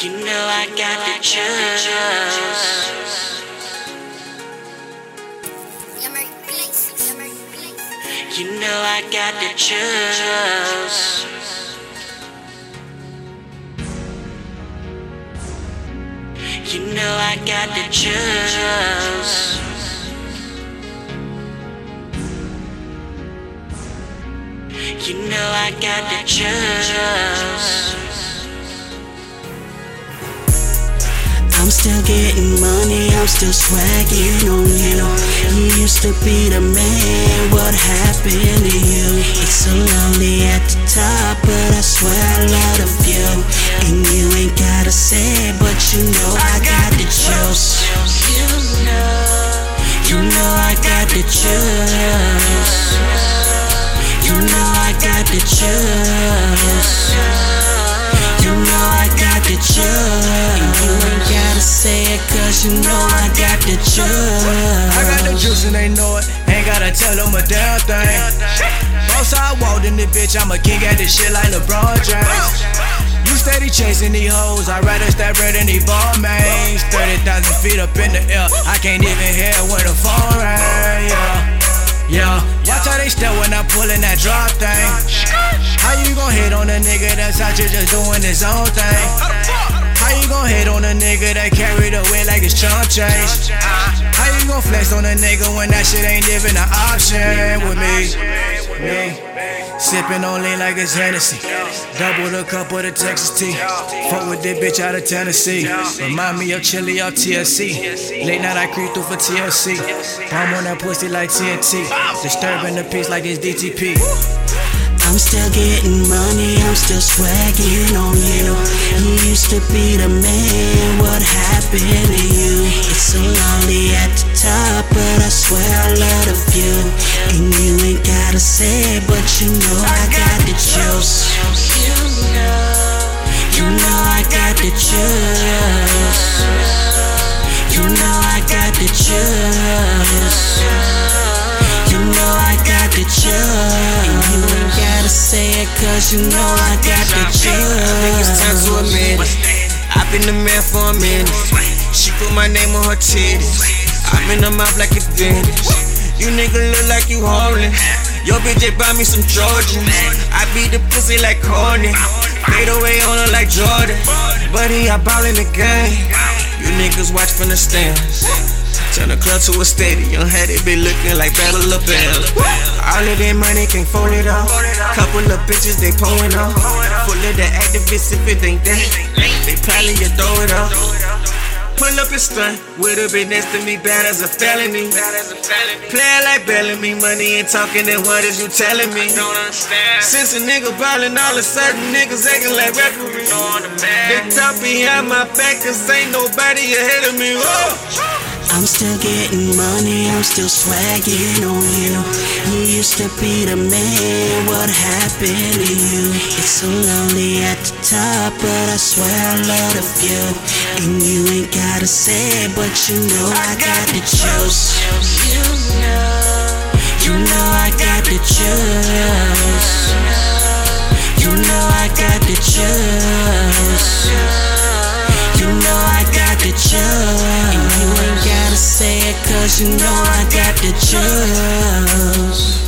You know I got the juice. You know I got the juice. You know I got the juice. You know I got the juice. I'm still getting money, I'm still swagging on you. You used to be the man, what happened to you? It's so lonely at the top, but I swear I love you. And you ain't gotta say but you know you know I got the juice. I got the juice and they know it. Ain't gotta tell them a damn thing. Both I walked in this bitch, I'm a king at this shit like LeBron James. You steady chasing these hoes, I'd rather step red than these ball mains. 30,000 feet up in the air, I can't even hear when the phone ring. Yeah, yeah. Watch how they step when I'm pulling that drop thing. How you gon' hit on a nigga that's out here just doing his own thing? How you gon' hit on a nigga that the weight like it's chump change? How you gon' flex on a nigga when that shit ain't even an option with me? Me. Sippin' on lean like it's Hennessy. Double the cup of the Texas tea. Fuck with this bitch out of Tennessee. Remind me of Chili or TSC. Late night I creep through for TLC. I'm on that pussy like TNT. Disturbing the peace like it's DTP. I'm still getting money, I'm still swagging on you. You used to be the man, what happened to you? It's so lonely at the top, but I swear I love you. And you ain't gotta say it, but you know I got the juice. You know I got the juice. You know I got the juice. You know I got the juice. Say it, cause you know I got the think it's time to admit it. I've been the man for a minute. She put my name on her titties. I'm in her mouth like a dentist. You nigga look like you homeless. Yo bitch just buy me some Georgians. I beat the pussy like Corny. Fade away on her like Jordan. Buddy, I ball in the game. You niggas watch from the stands. Turn the club to a stadium, had it be looking like Battle of Bell. All of that money can't fold it off. Couple of bitches they pulling up. Full of the activists if it ain't that. They probably you throw it off. Pull up and stunt a bitch next to me, bad as a felony. Play like Bellamy, money ain't talking, then what is you telling me? Since a nigga ballin', all of a sudden niggas acting like referee. They talk behind my back, cause ain't nobody ahead of me. Whoa. I'm still getting money, I'm still swagging on you. You used to be the man, what happened to you? It's so lonely at the top, but I swear I love you. And you ain't gotta say it, but you know I got the juice. You know, you know I got the juice. You know I got the juice.